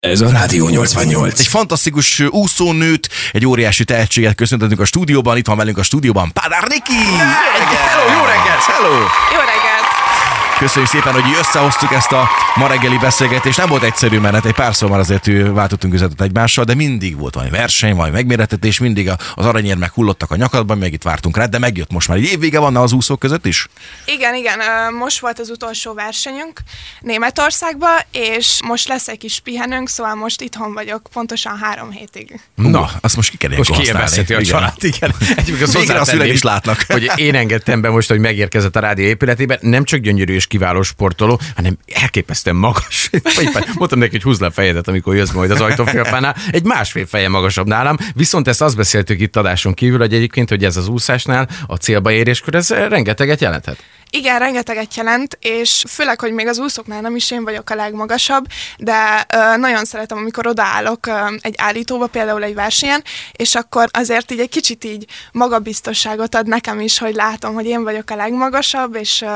Ez a Rádió 88. Egy fantasztikus úszónőt, egy óriási tehetséget köszöntetünk a stúdióban. Itt van velünk a stúdióban Pádár Niki! Hello, jó reggelt! Hello! Jó reggelt! Köszönjük szépen, hogy összehoztuk ezt a ma reggeli beszélgetést. Nem volt egyszerű, hát egy párszor már azért váltottunk üzenetet egymással, de mindig volt valami verseny, valami megméretetés, mindig az aranyérmek hullottak a nyakadban, meg itt vártunk rá, de megjött most már. Egy évvége van az úszók között is? Igen, igen. Most volt az utolsó versenyünk Németországban, és most lesz egy kis pihenőnk, szóval most itthon vagyok pontosan három hétig. Na, azt most ki kell Most kiélvezheti a család, igen. Egyébként az a szüleim is látnak. Hogy én engedtem be most, hogy megérkezett a rádió épületében, nem csak gyönyörű és kiváló sportoló, hanem elképesztően magas. Mondtam neki, hogy húzd le a fejedet, amikor jössz majd az ajtófélfánál. Egy másfél feje magasabb nálam. Viszont ezt azt beszéltük itt adáson kívül, hogy egyébként, hogy ez az úszásnál a célba éréskor, ez rengeteget jelenthet. Igen, rengeteget jelent, és főleg, hogy még az úszóknál nem is én vagyok a legmagasabb, de ö, nagyon szeretem, amikor odaállok ö, egy állítóba, például egy versenyen, és akkor azért így egy kicsit így magabiztosságot ad nekem is, hogy látom, hogy én vagyok a legmagasabb, és ö,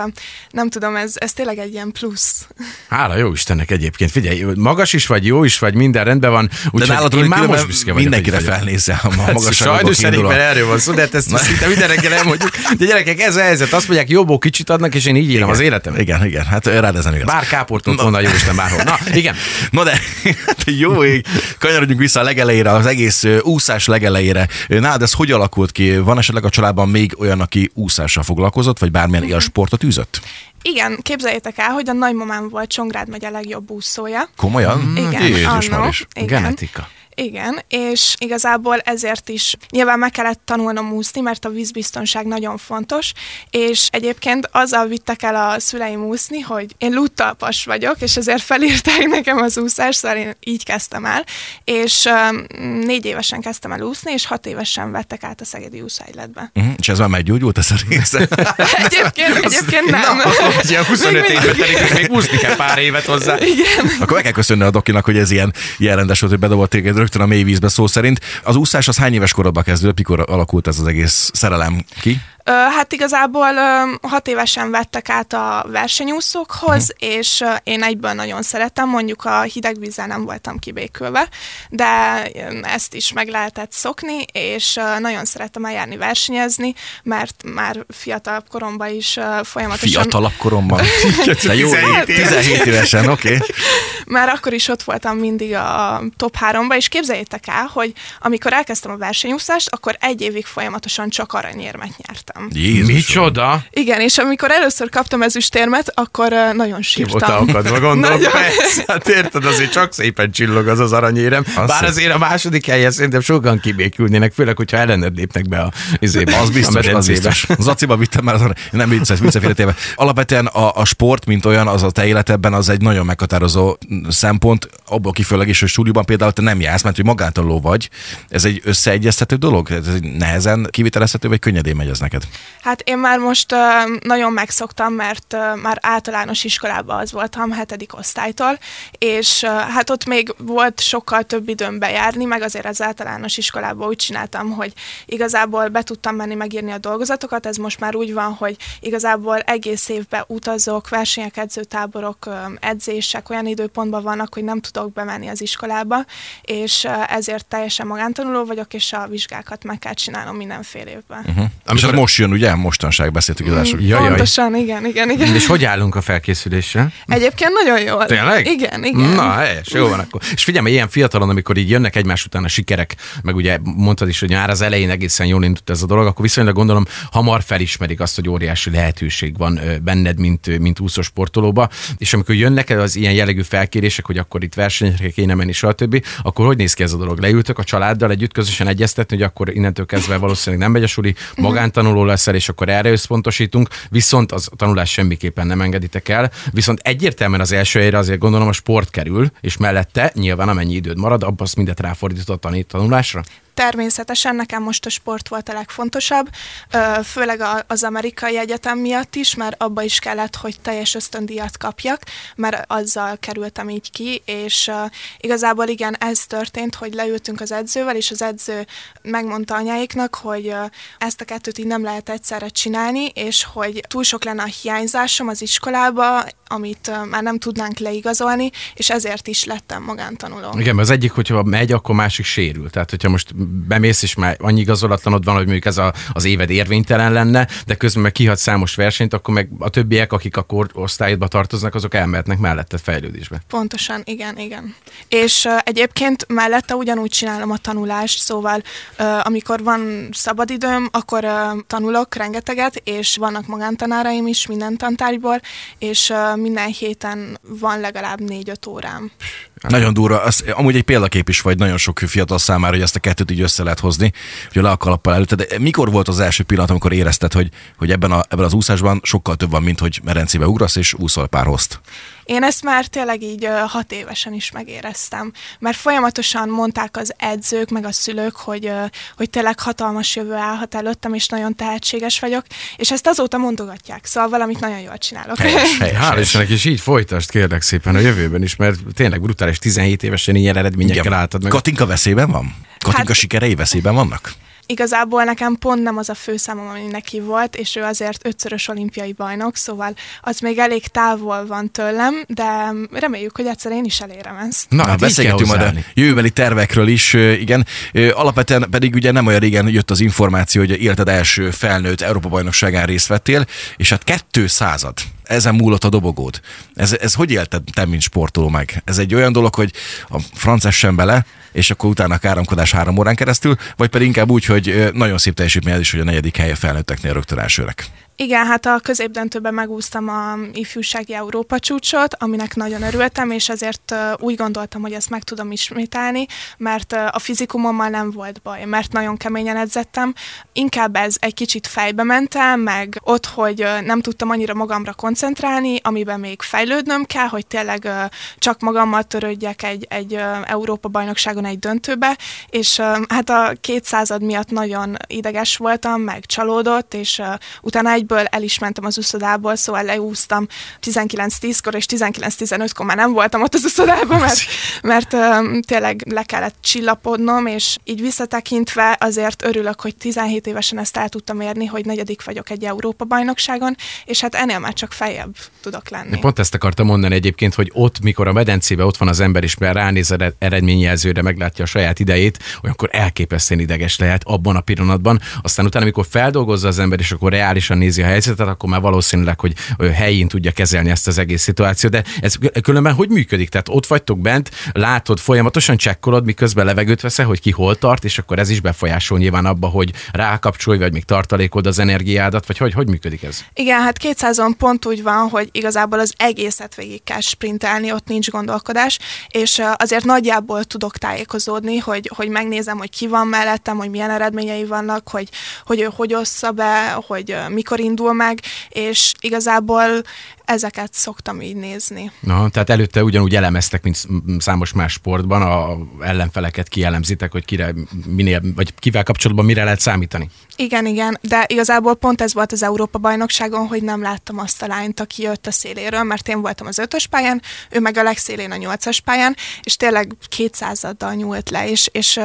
nem tudom, ez, ez tényleg egy ilyen plusz. Hála jó Istennek egyébként. Figyelj, magas is vagy, jó is vagy, minden rendben van. Úgy, de nálad, én már most büszke vagyok, mindenkire felnézel a hát, magasabb. Sajnos szerintem erről van szó, de hát ezt szinte minden reggel elmondjuk. De gyerekek, ez a helyzet. Azt mondják, jobbó kicsit kicsit adnak, és én így élem az életem. Igen, igen, hát rád ezen igaz. Bár káportot volna, jó Isten, bárhol. Na, igen. Na de, hát jó ég, kanyarodjunk vissza a legelejére, az egész úszás legelejére. Nálad ez hogy alakult ki? Van esetleg a családban még olyan, aki úszással foglalkozott, vagy bármilyen ilyen sportot űzött? Igen, képzeljétek el, hogy a nagymamám volt Csongrád megy a legjobb úszója. Komolyan? Igen, Jézus annó, igen. Genetika. Igen, és igazából ezért is nyilván meg kellett tanulnom úszni, mert a vízbiztonság nagyon fontos, és egyébként azzal vittek el a szüleim úszni, hogy én luttalpas vagyok, és ezért felírták nekem az úszást, szóval én így kezdtem el, és um, négy évesen kezdtem el úszni, és hat évesen vettek át a Szegedi úszájletbe. Uh-huh. És ez már meggyógyult ez a része? egyébként, egyébként nem. Na, ugye 25 évet pedig még úszni kell pár évet hozzá. Igen. Akkor meg kell köszönni a dokinak, hogy ez ilyen, ilyen rendes volt, hogy bedobott téged rögtön a mély vízbe szó szerint. Az úszás az hány éves korodban kezdődött, mikor alakult ez az egész szerelem ki? Hát igazából hat évesen vettek át a versenyúszókhoz, uh-huh. és én egyből nagyon szeretem, mondjuk a hideg vízzel nem voltam kibékülve, de ezt is meg lehetett szokni, és nagyon szeretem eljárni versenyezni, mert már fiatalabb koromban is folyamatosan... Fiatalabb koromban? De jó, 17, 17 évesen, oké. Okay. Már akkor is ott voltam mindig a top 3-ba, és képzeljétek el, hogy amikor elkezdtem a versenyúszást, akkor egy évig folyamatosan csak aranyérmet nyertem voltam. Jézus Micsoda? Igen, és amikor először kaptam ezüstérmet, akkor nagyon sírtam. Ki volt akadva, gondolom, nagyon... persze. Hát érted, azért csak szépen csillog az az aranyérem. Azt Bár azért a második helyen szerintem sokan kibékülnének, főleg, hogyha ellened lépnek be a izébe, Az biztos, az biztos. Zaciba vittem már, az, nem vicces, vicceféletéve. Alapvetően a, a, sport, mint olyan, az a te életedben, az egy nagyon meghatározó szempont, abból kifőleg is, hogy stúdióban például te nem jársz, mert hogy magántanuló vagy. Ez egy összeegyeztető dolog? Ez egy nehezen kivitelezhető, vagy könnyedén megy ez neked? Hát én már most uh, nagyon megszoktam, mert uh, már általános iskolában az voltam, hetedik osztálytól, és uh, hát ott még volt sokkal több időm bejárni, meg azért az általános iskolában úgy csináltam, hogy igazából be tudtam menni megírni a dolgozatokat, ez most már úgy van, hogy igazából egész évben utazok, versenyek, edzőtáborok, edzések olyan időpontban vannak, hogy nem tudok bemenni az iskolába, és ezért teljesen magántanuló vagyok, és a vizsgákat meg kell csinálnom mindenfél évben. Uh-huh. Amikor most jön, ugye? Mostanság beszéltük az első. Mm, pontosan, igen, igen, igen. És hogy állunk a felkészülésre? Egyébként nagyon jól. Tényleg? Igen, igen. Na, helyes, jó van akkor. És figyelj, ilyen fiatalon, amikor így jönnek egymás után a sikerek, meg ugye mondtad is, hogy már az elején egészen jól indult ez a dolog, akkor viszonylag gondolom hamar felismerik azt, hogy óriási lehetőség van benned, mint, mint úszós sportolóba. És amikor jönnek el az ilyen jellegű felkérések, hogy akkor itt versenyre kéne menni, stb., akkor hogy néz ki ez a dolog? Leültök a családdal együtt közösen egyeztetni, hogy akkor innentől kezdve valószínűleg nem megy a suli, magántanuló leszel, és akkor erre összpontosítunk, viszont az a tanulás semmiképpen nem engeditek el. Viszont egyértelműen az első helyre azért gondolom a sport kerül, és mellette nyilván amennyi időd marad, abban azt mindet ráfordított a tanulásra. Természetesen nekem most a sport volt a legfontosabb, főleg az amerikai egyetem miatt is, mert abba is kellett, hogy teljes ösztöndíjat kapjak, mert azzal kerültem így ki, és igazából igen, ez történt, hogy leültünk az edzővel, és az edző megmondta anyáiknak, hogy ezt a kettőt így nem lehet egyszerre csinálni, és hogy túl sok lenne a hiányzásom az iskolába, amit már nem tudnánk leigazolni, és ezért is lettem magántanuló. Igen, az egyik, hogyha megy, akkor másik sérül. Tehát, hogyha most bemész, és már annyi igazolatlanod van, hogy mondjuk ez a, az éved érvénytelen lenne, de közben meg kihat számos versenyt, akkor meg a többiek, akik a korosztályodba tartoznak, azok elmehetnek mellette fejlődésbe. Pontosan, igen, igen. És uh, egyébként mellette ugyanúgy csinálom a tanulást, szóval uh, amikor van szabadidőm, akkor uh, tanulok rengeteget, és vannak magántanáraim is minden tantárgyból, és uh, minden héten van legalább négy-öt órám. Nagyon durva. Az, amúgy egy példakép is vagy nagyon sok fiatal számára, hogy ezt a kettőt így össze lehet hozni, hogy le a kalappal előtte. De mikor volt az első pillanat, amikor érezted, hogy, hogy ebben, a, ebben az úszásban sokkal több van, mint hogy merencébe ugrasz és úszol pár hozt? Én ezt már tényleg így hat évesen is megéreztem, mert folyamatosan mondták az edzők, meg a szülők, hogy, hogy tényleg hatalmas jövő állhat előttem, és nagyon tehetséges vagyok, és ezt azóta mondogatják, szóval valamit nagyon jól csinálok. Helyes, helyes, Hál' Istennek, és így folytasd kérlek szépen a jövőben is, mert tényleg brutális 17 évesen ilyen eredményekkel álltad meg. Katinka veszélyben van? Katinka hát, sikerei veszélyben vannak? Igazából nekem pont nem az a főszámom, ami neki volt, és ő azért ötszörös olimpiai bajnok, szóval az még elég távol van tőlem, de reméljük, hogy egyszer én is elérem ezt. Na, hát beszélgetünk majd a jövőbeli tervekről is, igen. Alapvetően pedig ugye nem olyan régen jött az információ, hogy életed első felnőtt Európa bajnokságán részt vettél, és hát 200 ezen múlott a dobogód. Ez, ez hogy élted te, mint sportoló meg? Ez egy olyan dolog, hogy a franc essen bele, és akkor utána káromkodás három órán keresztül, vagy pedig inkább úgy, hogy nagyon szép teljesítmény is, hogy a negyedik helye felnőtteknél rögtön elsőrek. Igen, hát a középdöntőben megúsztam a ifjúsági Európa csúcsot, aminek nagyon örültem, és ezért úgy gondoltam, hogy ezt meg tudom ismételni, mert a fizikumommal nem volt baj, mert nagyon keményen edzettem. Inkább ez egy kicsit fejbe mentem, meg ott, hogy nem tudtam annyira magamra koncentrálni, amiben még fejlődnöm kell, hogy tényleg csak magammal törődjek egy, egy Európa bajnokságon egy döntőbe, és hát a kétszázad miatt nagyon ideges voltam, meg csalódott, és utána egy egyből el is mentem az uszodából, szóval leúztam 19-10-kor, és 19-15-kor már nem voltam ott az uszodában, mert, mert uh, tényleg le kellett csillapodnom, és így visszatekintve azért örülök, hogy 17 évesen ezt el tudtam érni, hogy negyedik vagyok egy Európa-bajnokságon, és hát ennél már csak feljebb tudok lenni. Pont ezt akartam mondani egyébként, hogy ott, mikor a medencébe ott van az ember, és már ránéz az eredményjelzőre, meglátja a saját idejét, olyankor elképesztően ideges lehet abban a pillanatban. Aztán utána, amikor feldolgozza az ember, és akkor reálisan nézi a helyzetet, akkor már valószínűleg, hogy helyén tudja kezelni ezt az egész szituációt. De ez különben hogy működik? Tehát ott vagytok bent, látod, folyamatosan csekkolod, miközben levegőt veszel, hogy ki hol tart, és akkor ez is befolyásol nyilván abba, hogy rákapcsolj, vagy még tartalékod az energiádat, vagy hogy, hogy működik ez? Igen, hát 200-on pont úgy van, hogy igazából az egészet végig kell sprintelni, ott nincs gondolkodás, és azért nagyjából tudok tájékozódni, hogy, hogy megnézem, hogy ki van mellettem, hogy milyen eredményei vannak, hogy, hogy ő hogy ossza be, hogy mikor indul meg, és igazából ezeket szoktam így nézni. Na, tehát előtte ugyanúgy elemeztek, mint számos más sportban, a ellenfeleket kielemzitek, hogy kire, minél, vagy kivel kapcsolatban mire lehet számítani. Igen, igen, de igazából pont ez volt az Európa bajnokságon, hogy nem láttam azt a lányt, aki jött a széléről, mert én voltam az ötös pályán, ő meg a legszélén a nyolcas pályán, és tényleg kétszázaddal nyúlt le, és, és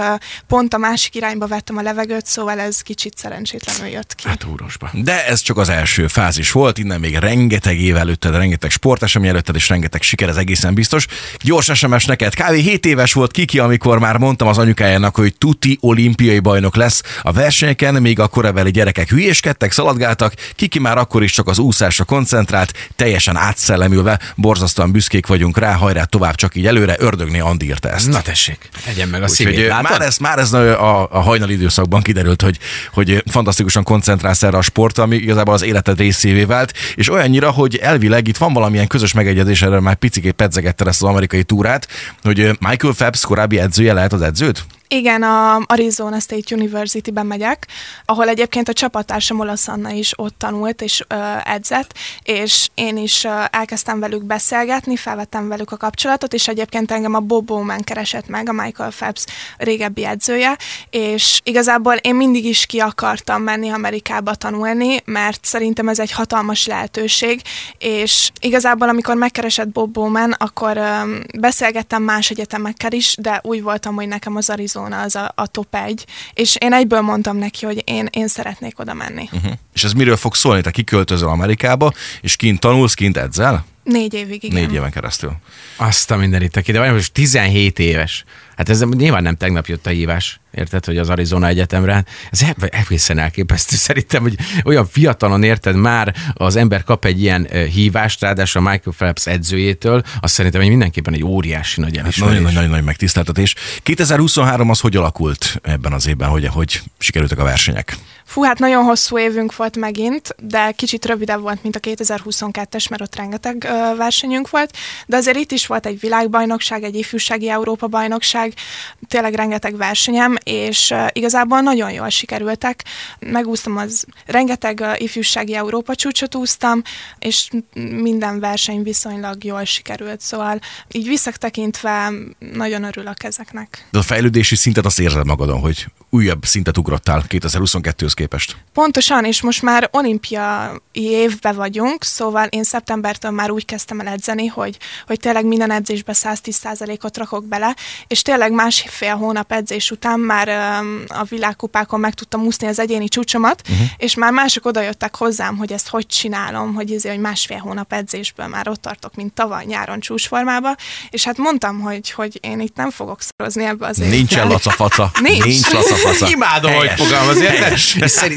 pont a másik irányba vettem a levegőt, szóval ez kicsit szerencsétlenül jött ki. Hát úrosba. De ez csak az első fázis volt, innen még rengeteg év előtted, rengeteg sportesemény előtted, és rengeteg siker, ez egészen biztos. Gyors SMS neked, kb. 7 éves volt Kiki, amikor már mondtam az anyukájának, hogy tuti olimpiai bajnok lesz a versenyeken, még a korabeli gyerekek hülyéskedtek, szaladgáltak, Kiki már akkor is csak az úszásra koncentrált, teljesen átszellemülve, borzasztóan büszkék vagyunk rá, hajrá tovább csak így előre, ördögné Andi írta ezt. Na tessék, tegyen meg a szívét, már ez, már ez a, a hajnali időszakban kiderült, hogy, hogy fantasztikusan koncentrálsz erre a sport, ami igazából az életed részévé vált, és olyannyira, hogy elvileg itt van valamilyen közös megegyezés, erre már picikét pedzegette ezt az amerikai túrát, hogy Michael Phelps korábbi edzője lehet az edzőt? Igen, a Arizona State University-ben megyek, ahol egyébként a csapattársam Olasz Anna is ott tanult és ö, edzett, és én is ö, elkezdtem velük beszélgetni, felvettem velük a kapcsolatot, és egyébként engem a Bob Bowman keresett meg, a Michael Phelps régebbi edzője, és igazából én mindig is ki akartam menni Amerikába tanulni, mert szerintem ez egy hatalmas lehetőség, és igazából amikor megkeresett Bob Bowman, akkor ö, beszélgettem más egyetemekkel is, de úgy voltam, hogy nekem az Arizona az a, a top egy, és én egyből mondtam neki, hogy én, én szeretnék oda menni. Uh-huh. És ez miről fog szólni? Te kiköltözöl Amerikába, és kint tanulsz, kint edzel? Négy évig, igen. Négy éven keresztül. Azt a mindenit, ide vagy most 17 éves. Hát ez nyilván nem tegnap jött a hívás, érted, hogy az Arizona Egyetemre. Ez egészen elképesztő. Szerintem, hogy olyan fiatalon érted már az ember kap egy ilyen hívást, ráadásul a Michael Phelps edzőjétől, azt szerintem hogy mindenképpen egy óriási nagy elismerés. Hát nagyon, nagyon nagy megtiszteltetés. 2023 az hogy alakult ebben az évben, hogy, hogy sikerültek a versenyek? Fú, hát nagyon hosszú évünk volt megint, de kicsit rövidebb volt, mint a 2022-es, mert ott rengeteg ö, versenyünk volt, de azért itt is volt egy világbajnokság, egy ifjúsági Európa-bajnokság, tényleg rengeteg versenyem, és uh, igazából nagyon jól sikerültek. Megúsztam az rengeteg uh, ifjúsági Európa csúcsot úsztam, és minden verseny viszonylag jól sikerült, szóval így visszatekintve nagyon örülök ezeknek. De a fejlődési szintet azt érzed magadon, hogy újabb szintet ugrottál 2022-höz képest. Pontosan, és most már olimpiai évbe vagyunk, szóval én szeptembertől már úgy kezdtem el edzeni, hogy, hogy tényleg minden edzésbe 110%-ot rakok bele, és tényleg másfél hónap edzés után már um, a világkupákon meg tudtam úszni az egyéni csúcsomat, uh-huh. és már mások odajöttek hozzám, hogy ezt hogy csinálom, hogy, ezért, hogy másfél hónap edzésből már ott tartok, mint tavaly nyáron csúcsformába, és hát mondtam, hogy, hogy én itt nem fogok szorozni ebbe az. Nincsen lacafaca. Nincs. Nincs lacafaca. Imádom, hogy fogalmaz,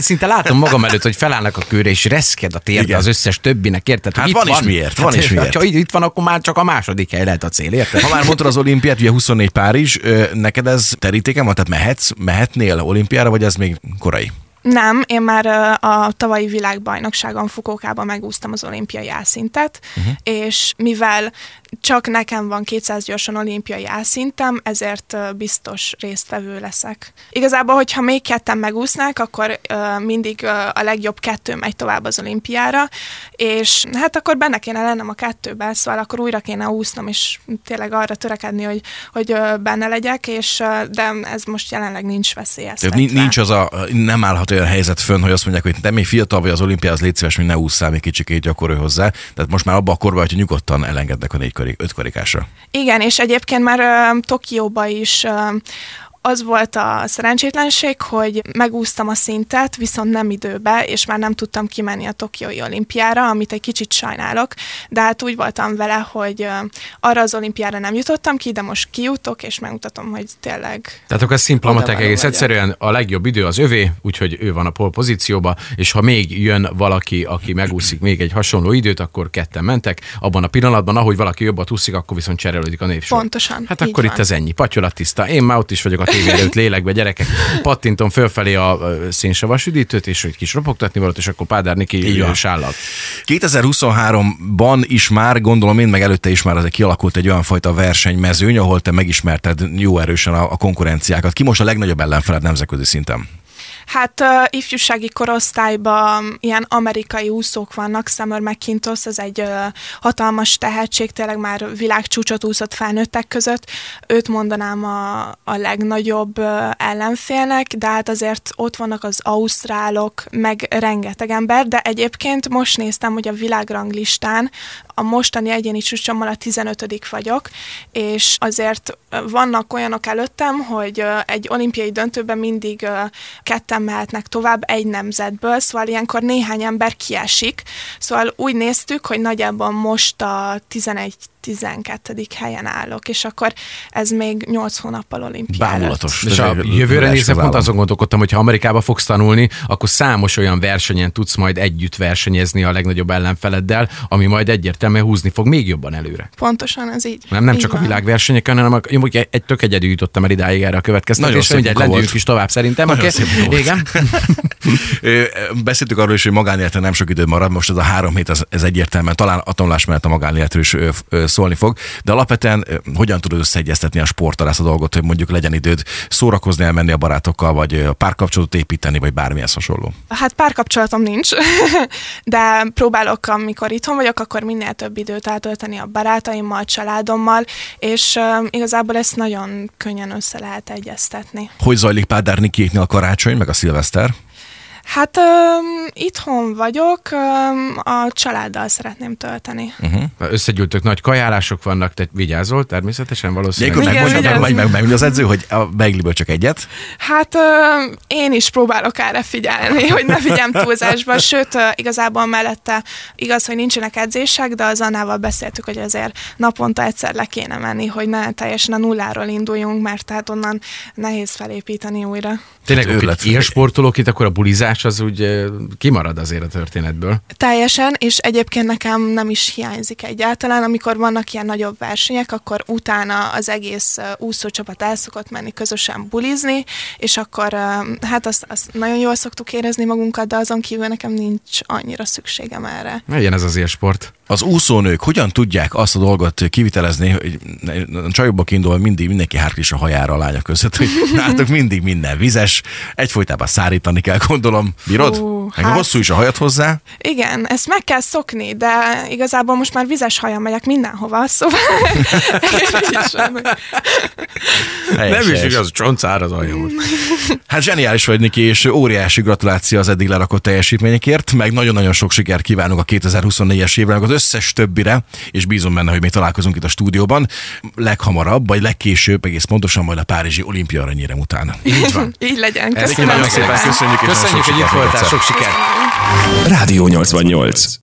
Szinte látom magam előtt, hogy felállnak a kőre, és reszked a térde az összes többinek, érted? Hát itt van, is miért, van hát, is miért. Ha itt van, akkor már csak a második hely lehet a cél, érted? Ha már mondtad az olimpiát, ugye 24 Párizs, neked ez terítéken van, tehát mehetsz, mehetnél olimpiára, vagy ez még korai? Nem, én már a tavalyi világbajnokságon Fukókában megúsztam az olimpiai álszintet, uh-huh. és mivel csak nekem van 200 gyorsan olimpiai álszintem, ezért biztos résztvevő leszek. Igazából, hogyha még ketten megúsznák, akkor mindig a legjobb kettő megy tovább az olimpiára, és hát akkor benne kéne lennem a kettőben, szóval akkor újra kéne úsznom, és tényleg arra törekedni, hogy, hogy benne legyek, és de ez most jelenleg nincs veszélyeztetve. Nincs az a, nem állhat olyan helyzet fönn, hogy azt mondják, hogy te még fiatal vagy az olimpiához, légy szíves, hogy ne ússzál még kicsikét gyakorolj hozzá. Tehát most már abban a korban, hogy nyugodtan elengednek a négy karik, öt karikásra. Igen, és egyébként már uh, Tokióba is uh, az volt a szerencsétlenség, hogy megúsztam a szintet, viszont nem időbe, és már nem tudtam kimenni a Tokiói olimpiára, amit egy kicsit sajnálok, de hát úgy voltam vele, hogy arra az olimpiára nem jutottam ki, de most kijutok, és megmutatom, hogy tényleg... Tehát akkor ez szimpla matek egész vagyok. egyszerűen a legjobb idő az övé, úgyhogy ő van a pol pozícióba, és ha még jön valaki, aki megúszik még egy hasonló időt, akkor ketten mentek. Abban a pillanatban, ahogy valaki jobbat úszik, akkor viszont cserélődik a névsor. Pontosan. Hát akkor van. itt az ennyi. Patyolat tiszta. Én már ott is vagyok a előtt lélekbe, gyerekek. Pattintom fölfelé a szénsavas üdítőt, és egy kis ropogtatni volt, és akkor Pádár Niki sállal. 2023-ban is már, gondolom én, meg előtte is már azért kialakult egy olyan fajta versenymezőny, ahol te megismerted jó erősen a, a konkurenciákat. Ki most a legnagyobb ellenfeled nemzetközi szinten? Hát uh, ifjúsági korosztályban ilyen amerikai úszók vannak, Summer McIntosh, ez egy uh, hatalmas tehetség, tényleg már világcsúcsot úszott felnőttek között. Őt mondanám a, a legnagyobb uh, ellenfélnek, de hát azért ott vannak az ausztrálok, meg rengeteg ember, de egyébként most néztem, hogy a világranglistán a mostani egyéni csúcsommal a 15 vagyok, és azért vannak olyanok előttem, hogy egy olimpiai döntőben mindig ketten mehetnek tovább egy nemzetből, szóval ilyenkor néhány ember kiesik. Szóval úgy néztük, hogy nagyjából most a 11 12. helyen állok, és akkor ez még 8 hónappal olimpiára. Bámulatos. És a jövőre nézve pont azon gondolkodtam, hogy ha Amerikába fogsz tanulni, akkor számos olyan versenyen tudsz majd együtt versenyezni a legnagyobb ellenfeleddel, ami majd egyértelműen húzni fog még jobban előre. Pontosan, ez így. Nem, nem így csak van. a világversenyeken, hanem egy, egy tök egyedül jutottam el idáig erre a következtetésre, hogy egy lendüljünk is tovább szerintem. Nagyon Okay? Igen. Beszéltük arról is, hogy magánéleten nem sok idő marad, most ez a három hét, ez, ez egyértelműen talán a tanulás mellett a magánéletről is szólni fog, de alapvetően hogyan tudod összeegyeztetni a sporttal ezt a dolgot, hogy mondjuk legyen időd szórakozni, elmenni a barátokkal, vagy párkapcsolatot építeni, vagy bármilyen hasonló. Hát párkapcsolatom nincs, de próbálok, amikor itthon vagyok, akkor minél több időt eltölteni a barátaimmal, a családommal, és igazából ezt nagyon könnyen össze lehet egyeztetni. Hogy zajlik Pádár Nikéknél a karácsony, meg a szilveszter? Hát um, itthon vagyok, um, a családdal szeretném tölteni. Uh-huh. Összegyűltök, nagy kajálások vannak, te vigyázol természetesen valószínűleg. Ilyenkor Igen, megmondja, meg, meg, meg, meg, az edző, hogy a beigliből csak egyet. Hát um, én is próbálok erre figyelni, hogy ne figyeljem túlzásba, sőt, igazából mellette igaz, hogy nincsenek edzések, de az Annával beszéltük, hogy azért naponta egyszer le kéne menni, hogy ne teljesen a nulláról induljunk, mert tehát onnan nehéz felépíteni újra. Tényleg, Hát őrület. élsportolók itt, akkor a bulizás az úgy kimarad azért a történetből. Teljesen, és egyébként nekem nem is hiányzik egyáltalán. Amikor vannak ilyen nagyobb versenyek, akkor utána az egész úszócsapat el szokott menni közösen bulizni, és akkor hát azt, azt nagyon jól szoktuk érezni magunkat, de azon kívül nekem nincs annyira szükségem erre. Ilyen ez az élsport. Az úszónők hogyan tudják azt a dolgot kivitelezni, hogy a csajokból kiindul mindig mindenki hárklis a hajára a lányok között, hogy nálatok mindig minden vizes, egyfolytában szárítani kell, gondolom. Bírod? Hú, Meg hát- hosszú is a hajad hozzá. Igen, ezt meg kell szokni, de igazából most már vizes hajam megyek mindenhova, szóval... Van. Helyes, helyes. csoncár az aljam. Hát zseniális vagy, Niki, és óriási gratuláció az eddig lerakott teljesítményekért, meg nagyon-nagyon sok sikert kívánunk a 2024-es évre, az összes többire, és bízom benne, hogy még találkozunk itt a stúdióban. Leghamarabb, vagy legkésőbb, egész pontosan majd a Párizsi olimpia aranyérem után. Így van. Így legyen, köszönöm nagyon szépen köszönjük, és Köszönjük, sok hogy itt voltál, sok sikert! Rádió 88.